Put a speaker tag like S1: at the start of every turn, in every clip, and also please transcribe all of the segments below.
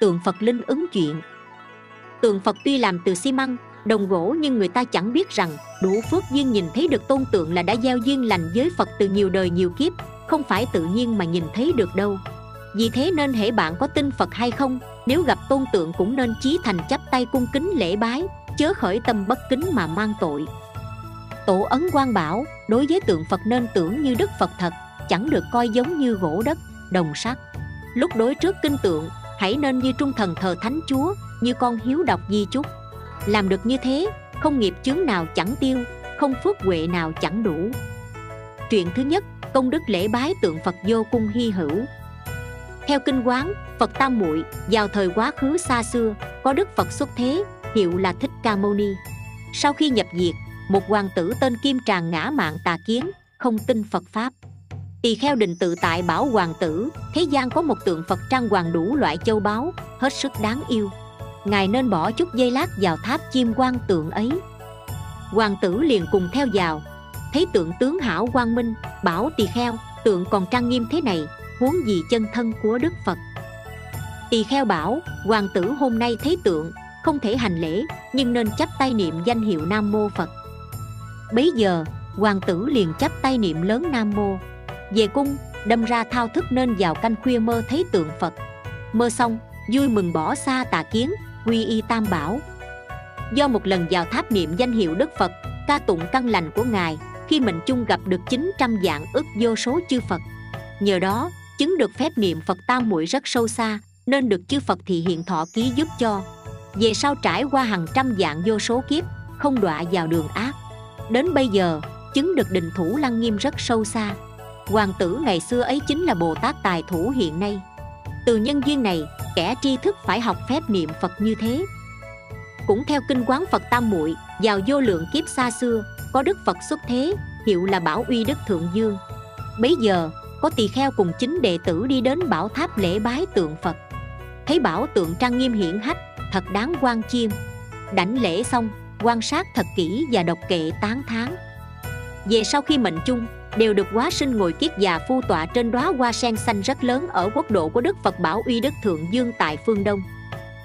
S1: tượng phật linh ứng chuyện. Tượng phật tuy làm từ xi măng, đồng gỗ nhưng người ta chẳng biết rằng đủ phước duyên nhìn thấy được tôn tượng là đã gieo duyên lành với phật từ nhiều đời nhiều kiếp, không phải tự nhiên mà nhìn thấy được đâu. Vì thế nên hễ bạn có tin phật hay không, nếu gặp tôn tượng cũng nên chí thành chắp tay cung kính lễ bái, chớ khởi tâm bất kính mà mang tội. Tổ ấn quan bảo, đối với tượng phật nên tưởng như đức phật thật, chẳng được coi giống như gỗ đất, đồng sắt. Lúc đối trước kinh tượng hãy nên như trung thần thờ thánh chúa, như con hiếu đọc di chúc. Làm được như thế, không nghiệp chướng nào chẳng tiêu, không phước huệ nào chẳng đủ. Chuyện thứ nhất, công đức lễ bái tượng phật vô cung hy hữu. Theo kinh quán, phật tam muội, vào thời quá khứ xa xưa, có đức phật xuất thế, hiệu là thích ca mâu ni. Sau khi nhập diệt, một hoàng tử tên kim tràng ngã mạng tà kiến, không tin phật pháp tỳ kheo định tự tại bảo hoàng tử, thế gian có một tượng phật trang hoàng đủ loại châu báu, hết sức đáng yêu. Ngài nên bỏ chút dây lát vào tháp chim quan tượng ấy. Hoàng tử liền cùng theo vào. Thấy tượng tướng hảo quang minh, bảo tỳ kheo, tượng còn trang nghiêm thế này, huống gì chân thân của đức phật. Tỳ kheo bảo, hoàng tử hôm nay thấy tượng, không thể hành lễ, nhưng nên chắp tay niệm danh hiệu nam mô phật. Bấy giờ, hoàng tử liền chắp tay niệm lớn nam mô về cung, đâm ra thao thức nên vào canh khuya mơ thấy tượng phật. Mơ xong, vui mừng bỏ xa tà kiến, quy y tam bảo. Do một lần vào tháp niệm danh hiệu đức phật, ca tụng căn lành của ngài, khi mệnh chung gặp được 900 dạng ức vô số chư phật. Nhờ đó, chứng được phép niệm phật tam muội rất sâu xa, nên được chư phật thị hiện thọ ký giúp cho. Về sau trải qua hàng trăm dạng vô số kiếp, không đọa vào đường ác. Đến bây giờ, chứng được định thủ lăng nghiêm rất sâu xa hoàng tử ngày xưa ấy chính là bồ tát tài thủ hiện nay. Từ nhân duyên này, kẻ tri thức phải học phép niệm phật như thế. Cũng theo kinh quán phật tam muội, vào vô lượng kiếp xa xưa, có đức phật xuất thế, hiệu là bảo uy đức thượng dương. Bấy giờ, có tỳ kheo cùng chính đệ tử đi đến bảo tháp lễ bái tượng phật. Thấy bảo tượng trang nghiêm hiển hách, thật đáng quan chiêm. Đảnh lễ xong, quan sát thật kỹ và đọc kệ tán thán. Về sau khi mệnh chung đều được hóa sinh ngồi kiết già phu tọa trên đóa hoa sen xanh rất lớn ở quốc độ của đức phật bảo uy đức thượng dương tại phương đông.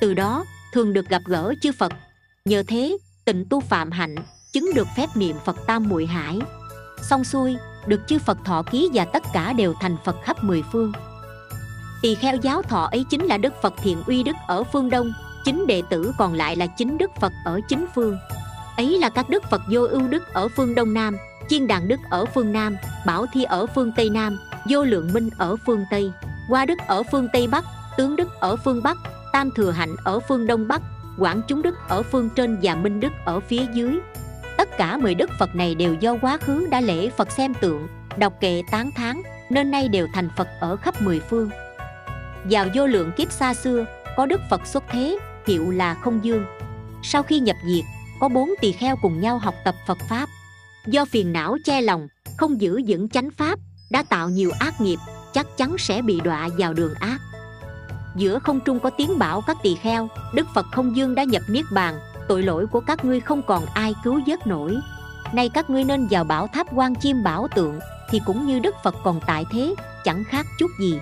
S1: Từ đó, thường được gặp gỡ chư phật. Nhờ thế, tịnh tu phạm hạnh, chứng được phép niệm phật tam muội hải. Xong xuôi, được chư phật thọ ký và tất cả đều thành phật khắp mười phương. Tỳ kheo giáo thọ ấy chính là đức phật thiện uy đức ở phương đông, chính đệ tử còn lại là chính đức phật ở chính phương. Ấy là các đức phật vô ưu đức ở phương đông nam chiên đàn đức ở phương nam, bảo thi ở phương tây nam, vô lượng minh ở phương tây, hoa đức ở phương tây bắc, tướng đức ở phương bắc, tam thừa hạnh ở phương đông bắc, quảng chúng đức ở phương trên và minh đức ở phía dưới. Tất cả mười đức phật này đều do quá khứ đã lễ phật xem tượng, đọc kệ tán thán, nên nay đều thành phật ở khắp mười phương. Vào vô lượng kiếp xa xưa, có đức phật xuất thế, hiệu là không dương. Sau khi nhập diệt, có bốn tỳ kheo cùng nhau học tập phật pháp do phiền não che lòng, không giữ vững chánh pháp, đã tạo nhiều ác nghiệp, chắc chắn sẽ bị đọa vào đường ác. Giữa không trung có tiếng bảo các tỳ kheo, đức phật không dương đã nhập niết bàn, tội lỗi của các ngươi không còn ai cứu vớt nổi. Nay các ngươi nên vào bảo tháp quan chiêm bảo tượng, thì cũng như đức phật còn tại thế, chẳng khác chút gì.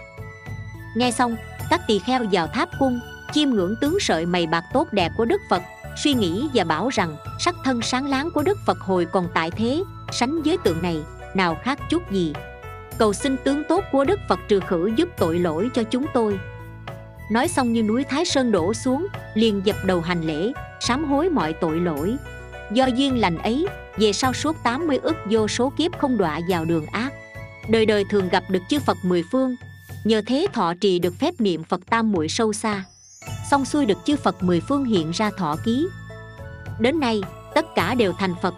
S1: Nghe xong, các tỳ kheo vào tháp cung, chiêm ngưỡng tướng sợi mày bạc tốt đẹp của đức phật suy nghĩ và bảo rằng sắc thân sáng láng của đức phật hồi còn tại thế, sánh với tượng này, nào khác chút gì. Cầu xin tướng tốt của đức phật trừ khử giúp tội lỗi cho chúng tôi. Nói xong như núi thái sơn đổ xuống, liền dập đầu hành lễ, sám hối mọi tội lỗi. Do duyên lành ấy, về sau suốt 80 ức vô số kiếp không đọa vào đường ác. Đời đời thường gặp được chư Phật mười phương, nhờ thế thọ trì được phép niệm Phật tam muội sâu xa xong xuôi được chư Phật mười phương hiện ra thọ ký. Đến nay, tất cả đều thành Phật.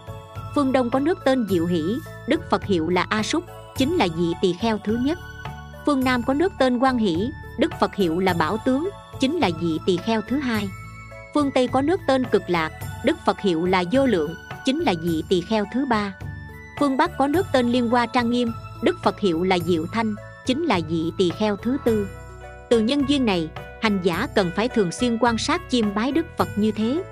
S1: Phương Đông có nước tên Diệu Hỷ, Đức Phật hiệu là A Súc, chính là vị tỳ kheo thứ nhất. Phương Nam có nước tên Quan Hỷ, Đức Phật hiệu là Bảo Tướng, chính là vị tỳ kheo thứ hai. Phương Tây có nước tên Cực Lạc, Đức Phật hiệu là Vô Lượng, chính là vị tỳ kheo thứ ba. Phương Bắc có nước tên Liên Hoa Trang Nghiêm, Đức Phật hiệu là Diệu Thanh, chính là vị tỳ kheo thứ tư. Từ nhân duyên này hành giả cần phải thường xuyên quan sát chiêm bái đức phật như thế.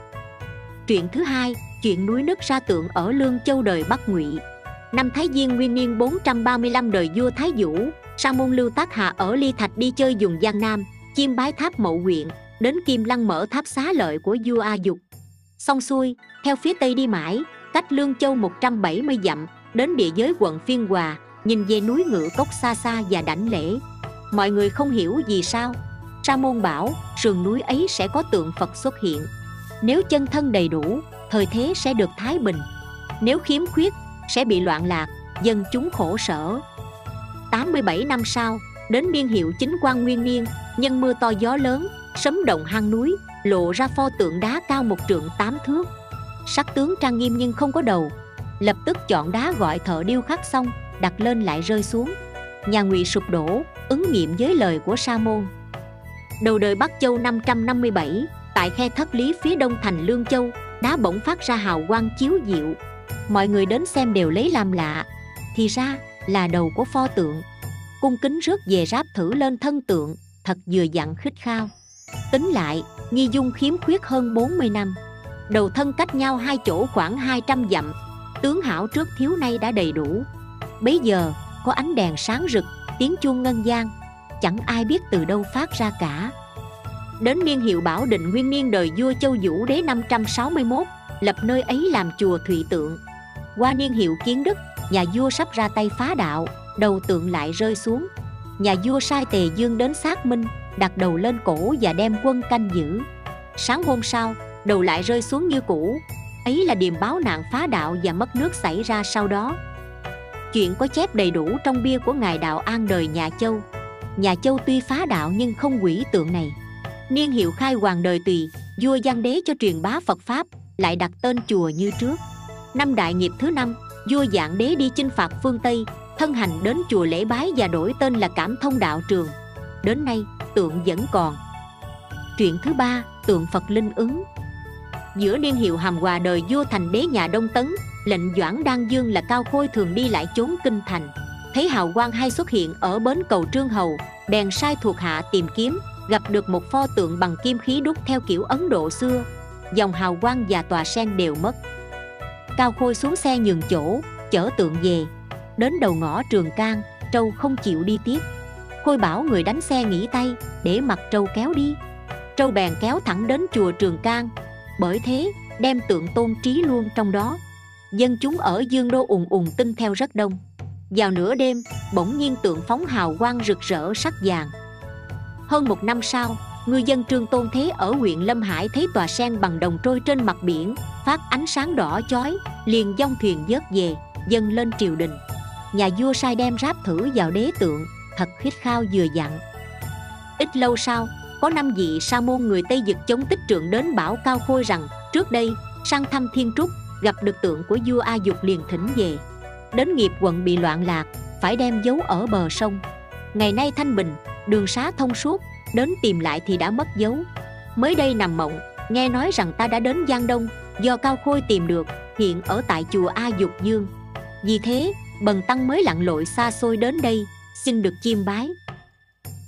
S1: Chuyện thứ hai, chuyện núi nước ra tượng ở lương châu đời bắc ngụy. Năm thái diên nguyên niên 435 đời vua thái vũ, sa môn lưu tác hạ ở ly thạch đi chơi dùng giang nam chiêm bái tháp mậu huyện đến kim lăng mở tháp xá lợi của vua a dục. Xong xuôi, theo phía tây đi mãi, cách lương châu 170 dặm, đến địa giới quận phiên hòa, nhìn về núi ngựa cốc xa xa và đảnh lễ. Mọi người không hiểu gì sao sa môn bảo, sườn núi ấy sẽ có tượng phật xuất hiện. Nếu chân thân đầy đủ, thời thế sẽ được thái bình. Nếu khiếm khuyết, sẽ bị loạn lạc, dân chúng khổ sở. 87 năm sau, đến niên hiệu chính quan nguyên niên, nhân mưa to gió lớn, sấm động hang núi, lộ ra pho tượng đá cao một trượng tám thước. Sắc tướng trang nghiêm nhưng không có đầu, lập tức chọn đá gọi thợ điêu khắc xong, đặt lên lại rơi xuống. Nhà ngụy sụp đổ, ứng nghiệm với lời của sa môn đầu đời bắc châu 557 tại khe thất lý phía đông thành lương châu, đá bỗng phát ra hào quang chiếu diệu. Mọi người đến xem đều lấy làm lạ. Thì ra là đầu của pho tượng. Cung kính rước về ráp thử lên thân tượng, thật vừa dặn khích khao. Tính lại, nghi dung khiếm khuyết hơn 40 năm. Đầu thân cách nhau hai chỗ khoảng 200 dặm, tướng hảo trước thiếu nay đã đầy đủ. Bấy giờ, có ánh đèn sáng rực, tiếng chuông ngân gian chẳng ai biết từ đâu phát ra cả. Đến niên hiệu bảo định nguyên niên đời vua châu vũ đế 561 lập nơi ấy làm chùa thụy tượng. Qua niên hiệu kiến đức, nhà vua sắp ra tay phá đạo, đầu tượng lại rơi xuống. Nhà vua sai tề dương đến xác minh, đặt đầu lên cổ và đem quân canh giữ. Sáng hôm sau, đầu lại rơi xuống như cũ. Ấy là điềm báo nạn phá đạo và mất nước xảy ra sau đó. Chuyện có chép đầy đủ trong bia của ngài đạo an đời nhà châu nhà châu tuy phá đạo nhưng không quỷ tượng này. Niên hiệu khai hoàng đời tùy vua Giang đế cho truyền bá phật pháp, lại đặt tên chùa như trước. Năm đại nghiệp thứ năm, vua dạng đế đi chinh phạt phương tây, thân hành đến chùa lễ bái và đổi tên là cảm thông đạo trường. Đến nay, tượng vẫn còn. Chuyện thứ ba, tượng phật linh ứng. Giữa niên hiệu hàm hòa đời vua thành đế nhà đông tấn, lệnh doãn đan dương là cao khôi thường đi lại chốn kinh thành thấy hào quang hay xuất hiện ở bến cầu trương hầu, bèn sai thuộc hạ tìm kiếm, gặp được một pho tượng bằng kim khí đúc theo kiểu ấn độ xưa. Dòng hào quang và tòa sen đều mất. Cao khôi xuống xe nhường chỗ, chở tượng về. Đến đầu ngõ trường can trâu không chịu đi tiếp. Khôi bảo người đánh xe nghỉ tay, để mặc trâu kéo đi. Trâu bèn kéo thẳng đến chùa trường can bởi thế, đem tượng tôn trí luôn trong đó. Dân chúng ở dương đô ùn ùn tin theo rất đông vào nửa đêm, bỗng nhiên tượng phóng hào quang rực rỡ sắc vàng. Hơn một năm sau, ngư dân trương tôn thế ở huyện lâm hải thấy tòa sen bằng đồng trôi trên mặt biển, phát ánh sáng đỏ chói, liền dông thuyền vớt về, dâng lên triều đình. Nhà vua sai đem ráp thử vào đế tượng, thật khít khao vừa dặn. Ít lâu sau, có năm vị sa môn người tây dực chống tích trượng đến bảo cao khôi rằng, trước đây, sang thăm thiên trúc, gặp được tượng của vua a dục liền thỉnh về đến nghiệp quận bị loạn lạc, phải đem dấu ở bờ sông. Ngày nay thanh bình, đường xá thông suốt, đến tìm lại thì đã mất dấu. Mới đây nằm mộng, nghe nói rằng ta đã đến giang đông, do cao khôi tìm được, hiện ở tại chùa a dục dương. Vì thế, bần tăng mới lặn lội xa xôi đến đây, xin được chiêm bái.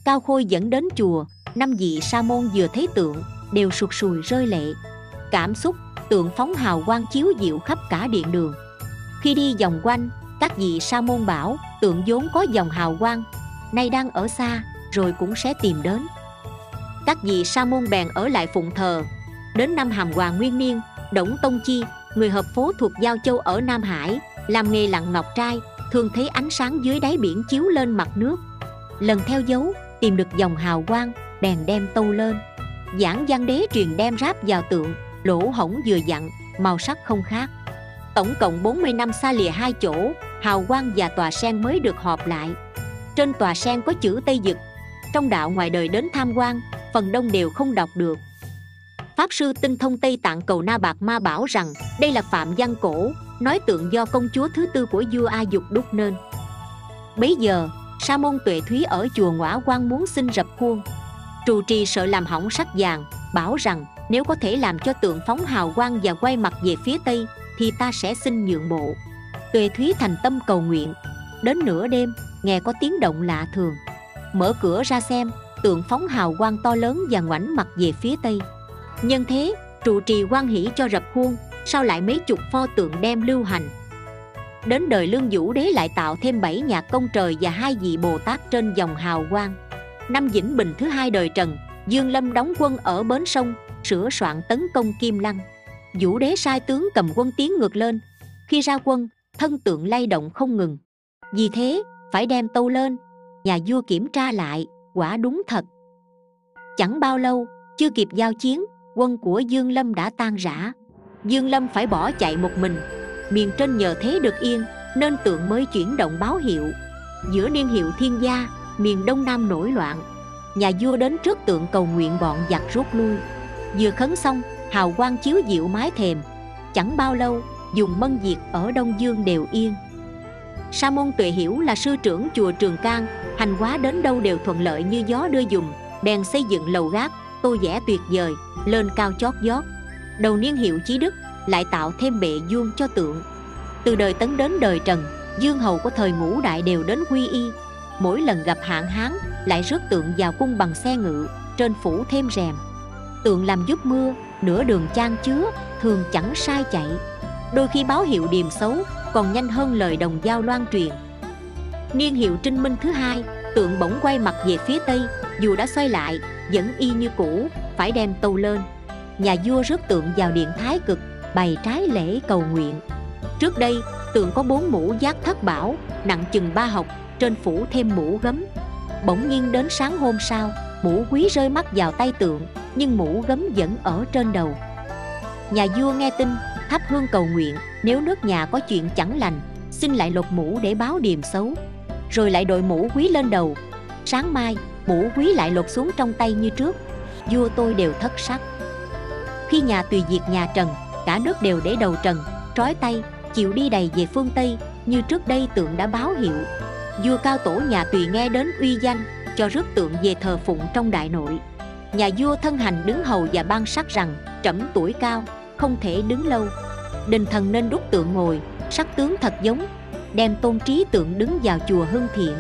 S1: Cao khôi dẫn đến chùa, năm vị sa môn vừa thấy tượng, đều sụt sùi rơi lệ. Cảm xúc, tượng phóng hào quang chiếu diệu khắp cả điện đường khi đi vòng quanh, các vị sa môn bảo, tượng vốn có dòng hào quang, nay đang ở xa, rồi cũng sẽ tìm đến. Các vị sa môn bèn ở lại phụng thờ. Đến năm hàm hòa nguyên niên, đổng tông chi, người hợp phố thuộc giao châu ở nam hải, làm nghề lặn ngọc trai, thường thấy ánh sáng dưới đáy biển chiếu lên mặt nước. Lần theo dấu, tìm được dòng hào quang, bèn đem tâu lên. Giảng văn đế truyền đem ráp vào tượng, lỗ hổng vừa dặn, màu sắc không khác tổng cộng 40 năm xa lìa hai chỗ, hào quang và tòa sen mới được họp lại. Trên tòa sen có chữ tây dực. Trong đạo ngoài đời đến tham quan, phần đông đều không đọc được. Pháp sư tinh thông tây tạng cầu na bạc ma bảo rằng, đây là phạm văn cổ, nói tượng do công chúa thứ tư của vua a dục đúc nên. Bấy giờ, sa môn tuệ thúy ở chùa ngõa quan muốn xin rập khuôn. Trụ trì sợ làm hỏng sắc vàng, bảo rằng, nếu có thể làm cho tượng phóng hào quang và quay mặt về phía tây thì ta sẽ xin nhượng bộ. Tuệ thúy thành tâm cầu nguyện. Đến nửa đêm, nghe có tiếng động lạ thường. Mở cửa ra xem, tượng phóng hào quang to lớn và ngoảnh mặt về phía tây. Nhân thế, trụ trì quan hỷ cho rập khuôn sao lại mấy chục pho tượng đem lưu hành. Đến đời lương vũ đế lại tạo thêm bảy nhạc công trời và hai vị bồ tát trên dòng hào quang. Năm vĩnh bình thứ hai đời trần, dương lâm đóng quân ở bến sông, sửa soạn tấn công kim lăng vũ đế sai tướng cầm quân tiến ngược lên. Khi ra quân, thân tượng lay động không ngừng. Vì thế, phải đem tâu lên. Nhà vua kiểm tra lại, quả đúng thật. Chẳng bao lâu, chưa kịp giao chiến, quân của dương lâm đã tan rã. Dương lâm phải bỏ chạy một mình. Miền trên nhờ thế được yên, nên tượng mới chuyển động báo hiệu. Giữa niên hiệu thiên gia, miền đông nam nổi loạn. Nhà vua đến trước tượng cầu nguyện bọn giặc rút lui. Vừa khấn xong hào quang chiếu diệu mái thềm. Chẳng bao lâu, dùng mân diệt ở đông dương đều yên. Sa môn tuệ hiểu là sư trưởng chùa trường cang, hành hóa đến đâu đều thuận lợi như gió đưa dùng, bèn xây dựng lầu gác, tô vẽ tuyệt vời, lên cao chót vót. Đầu niên hiệu chí đức, lại tạo thêm bệ vuông cho tượng. Từ đời tấn đến đời trần, dương hầu của thời ngũ đại đều đến quy y. Mỗi lần gặp hạn hán, lại rước tượng vào cung bằng xe ngự, trên phủ thêm rèm. Tượng làm giúp mưa nửa đường chan chứa, thường chẳng sai chạy. Đôi khi báo hiệu điềm xấu, còn nhanh hơn lời đồng giao loan truyền. Niên hiệu trinh minh thứ hai, tượng bỗng quay mặt về phía tây, dù đã xoay lại, vẫn y như cũ, phải đem tâu lên. Nhà vua rước tượng vào điện thái cực, bày trái lễ cầu nguyện. Trước đây, tượng có bốn mũ giác thất bảo, nặng chừng ba học, trên phủ thêm mũ gấm. Bỗng nhiên đến sáng hôm sau, mũ quý rơi mắt vào tay tượng nhưng mũ gấm vẫn ở trên đầu. Nhà vua nghe tin, thắp hương cầu nguyện, nếu nước nhà có chuyện chẳng lành, xin lại lột mũ để báo điềm xấu. Rồi lại đội mũ quý lên đầu. Sáng mai, mũ quý lại lột xuống trong tay như trước. Vua tôi đều thất sắc. Khi nhà tùy diệt nhà trần, cả nước đều để đầu trần, trói tay, chịu đi đầy về phương tây, như trước đây tượng đã báo hiệu. Vua cao tổ nhà tùy nghe đến uy danh, cho rước tượng về thờ phụng trong đại nội nhà vua thân hành đứng hầu và ban sắc rằng, trẫm tuổi cao, không thể đứng lâu. Đình thần nên đúc tượng ngồi, sắc tướng thật giống, đem tôn trí tượng đứng vào chùa hưng thiện.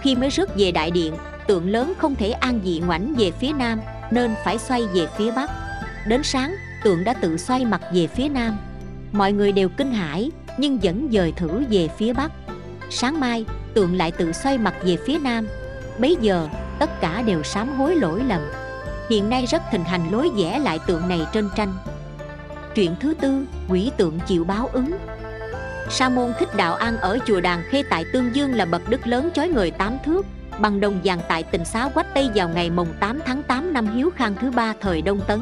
S1: Khi mới rước về đại điện, tượng lớn không thể an dị ngoảnh về phía nam, nên phải xoay về phía bắc. Đến sáng, tượng đã tự xoay mặt về phía nam. Mọi người đều kinh hãi, nhưng vẫn dời thử về phía bắc. Sáng mai, tượng lại tự xoay mặt về phía nam. Bấy giờ tất cả đều sám hối lỗi lầm. Hiện nay rất thịnh hành lối vẽ lại tượng này trên tranh. Chuyện thứ tư, quỷ tượng chịu báo ứng. Sa môn thích đạo an ở chùa Đàn Khê tại Tương Dương là bậc đức lớn chói người tám thước Bằng đồng vàng tại tỉnh xá Quách Tây vào ngày mồng 8 tháng 8 năm Hiếu Khang thứ ba thời Đông Tấn.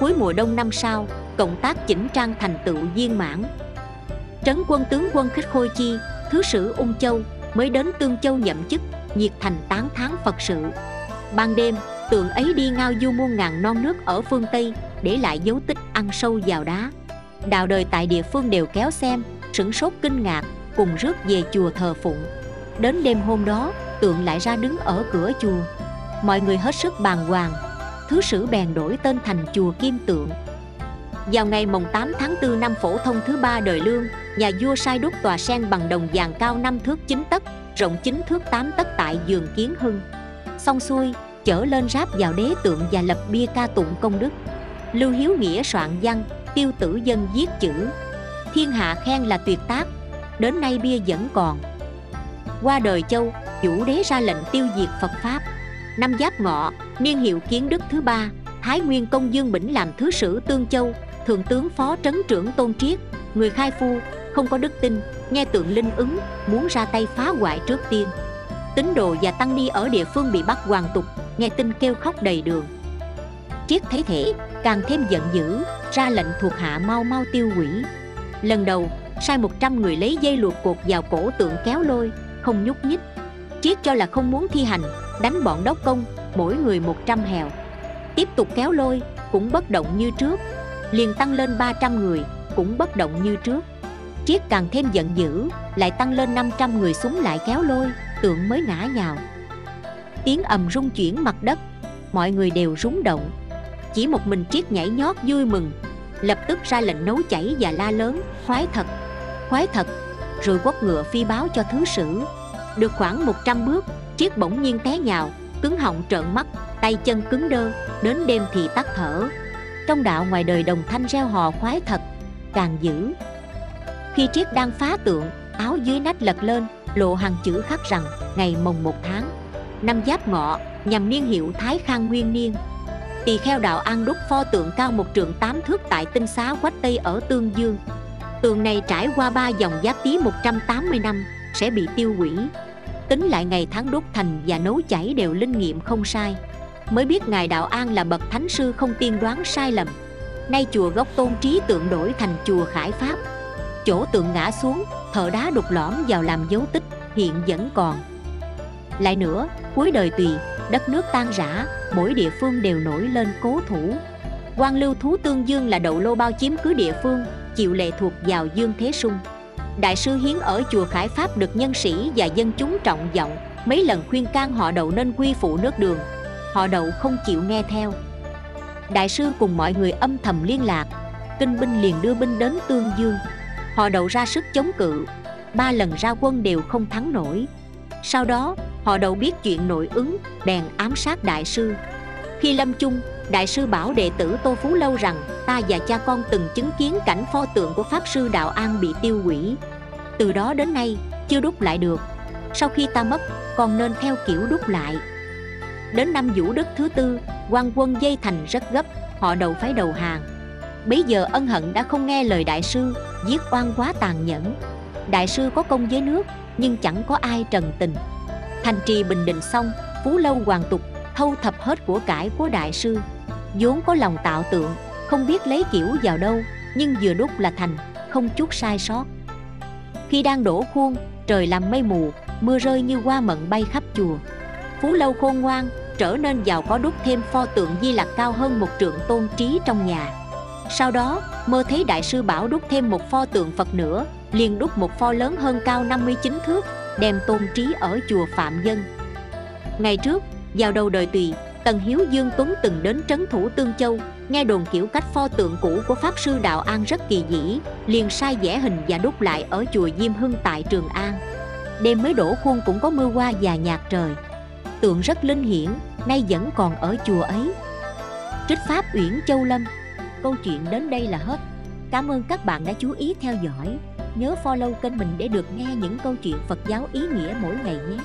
S1: Cuối mùa đông năm sau, cộng tác chỉnh trang thành tựu viên mãn. Trấn quân tướng quân Khích Khôi Chi, Thứ sử Ung Châu mới đến Tương Châu nhậm chức, nhiệt thành tán thán Phật sự. Ban đêm, tượng ấy đi ngao du muôn ngàn non nước ở phương Tây để lại dấu tích ăn sâu vào đá. Đạo đời tại địa phương đều kéo xem sửng sốt kinh ngạc cùng rước về chùa thờ phụng. Đến đêm hôm đó tượng lại ra đứng ở cửa chùa. Mọi người hết sức bàng hoàng. Thứ sử bèn đổi tên thành chùa kim tượng. Vào ngày mồng 8 tháng 4 năm phổ thông thứ ba đời lương nhà vua sai đúc tòa sen bằng đồng vàng cao năm thước chính tấc rộng chính thước tám tấc tại giường kiến hưng. Xong xuôi, chở lên ráp vào đế tượng và lập bia ca tụng công đức. Lưu hiếu nghĩa soạn văn, tiêu tử dân viết chữ. Thiên hạ khen là tuyệt tác, đến nay bia vẫn còn. Qua đời châu, chủ đế ra lệnh tiêu diệt phật pháp. Năm giáp ngọ, niên hiệu kiến đức thứ ba, thái nguyên công dương bỉnh làm thứ sử tương châu, thượng tướng phó trấn trưởng tôn triết, người khai phu không có đức tin, nghe tượng linh ứng, muốn ra tay phá hoại trước tiên. Tín đồ và tăng ni ở địa phương bị bắt hoàn tục, nghe tin kêu khóc đầy đường. Triết thấy thể càng thêm giận dữ, ra lệnh thuộc hạ mau mau tiêu hủy. Lần đầu, sai 100 người lấy dây luộc cột vào cổ tượng kéo lôi, không nhúc nhích. Triết cho là không muốn thi hành, đánh bọn đốc công, mỗi người 100 hèo. Tiếp tục kéo lôi, cũng bất động như trước. Liền tăng lên 300 người, cũng bất động như trước triết càng thêm giận dữ, lại tăng lên 500 người súng lại kéo lôi, tượng mới ngã nhào. Tiếng ầm rung chuyển mặt đất, mọi người đều rúng động. Chỉ một mình triết nhảy nhót vui mừng, lập tức ra lệnh nấu chảy và la lớn, khoái thật khoái thật! Rồi quất ngựa phi báo cho thứ sử. Được khoảng 100 bước triết bỗng nhiên té nhào cứng họng trợn mắt, tay chân cứng đơ, đến đêm thì tắt thở. Trong đạo ngoài đời đồng thanh reo hò khoái thật! càng dữ khi triết đang phá tượng, áo dưới nách lật lên, lộ hàng chữ khắc rằng, ngày mồng một tháng. Năm giáp ngọ, nhằm niên hiệu thái khang nguyên niên. Tỳ kheo đạo an đúc pho tượng cao một trượng tám thước tại tinh xá quách tây ở tương dương. Tượng này trải qua ba dòng giáp tý 180 năm, sẽ bị tiêu hủy. Tính lại ngày tháng đúc thành và nấu chảy đều linh nghiệm không sai. Mới biết ngài đạo an là bậc thánh sư không tiên đoán sai lầm. Nay chùa gốc tôn trí tượng đổi thành chùa khải pháp chỗ tượng ngã xuống, thợ đá đục lõm vào làm dấu tích, hiện vẫn còn. Lại nữa, cuối đời tùy đất nước tan rã, mỗi địa phương đều nổi lên cố thủ. Quan lưu thú tương dương là đậu lô bao chiếm cứ địa phương, chịu lệ thuộc vào dương thế sung. Đại sư hiến ở chùa khải pháp được nhân sĩ và dân chúng trọng vọng, mấy lần khuyên can họ đậu nên quy phụ nước đường. Họ đậu không chịu nghe theo. Đại sư cùng mọi người âm thầm liên lạc, kinh binh liền đưa binh đến tương dương họ đậu ra sức chống cự. Ba lần ra quân đều không thắng nổi. Sau đó, họ đậu biết chuyện nội ứng, bèn ám sát đại sư. Khi lâm chung, đại sư bảo đệ tử tô phú lâu rằng, ta và cha con từng chứng kiến cảnh pho tượng của pháp sư đạo an bị tiêu hủy. Từ đó đến nay, chưa đúc lại được. Sau khi ta mất còn nên theo kiểu đúc lại. Đến năm vũ đức thứ tư, quan quân dây thành rất gấp, họ đầu phái đầu hàng bấy giờ ân hận đã không nghe lời đại sư, giết oan quá tàn nhẫn. Đại sư có công với nước, nhưng chẳng có ai trần tình. Thành trì bình định xong, phú lâu hoàng tục, thâu thập hết của cải của đại sư. Vốn có lòng tạo tượng, không biết lấy kiểu vào đâu, nhưng vừa đúc là thành, không chút sai sót. Khi đang đổ khuôn, trời làm mây mù, mưa rơi như hoa mận bay khắp chùa. Phú lâu khôn ngoan, trở nên giàu có đúc thêm pho tượng di lặc cao hơn một trượng tôn trí trong nhà sau đó, mơ thấy đại sư bảo đúc thêm một pho tượng phật nữa, liền đúc một pho lớn hơn cao 59 thước, đem tôn trí ở chùa phạm dân. Ngày trước, vào đầu đời tùy, tần hiếu dương tuấn từng đến trấn thủ tương châu, nghe đồn kiểu cách pho tượng cũ của pháp sư đạo an rất kỳ dĩ, liền sai vẽ hình và đúc lại ở chùa diêm hưng tại trường an. Đêm mới đổ khuôn cũng có mưa qua và nhạt trời. Tượng rất linh hiển, nay vẫn còn ở chùa ấy. Trích pháp uyển châu lâm câu chuyện đến đây là hết. Cảm ơn các bạn đã chú ý theo dõi. Nhớ follow kênh mình để được nghe những câu chuyện phật giáo ý nghĩa mỗi ngày nhé.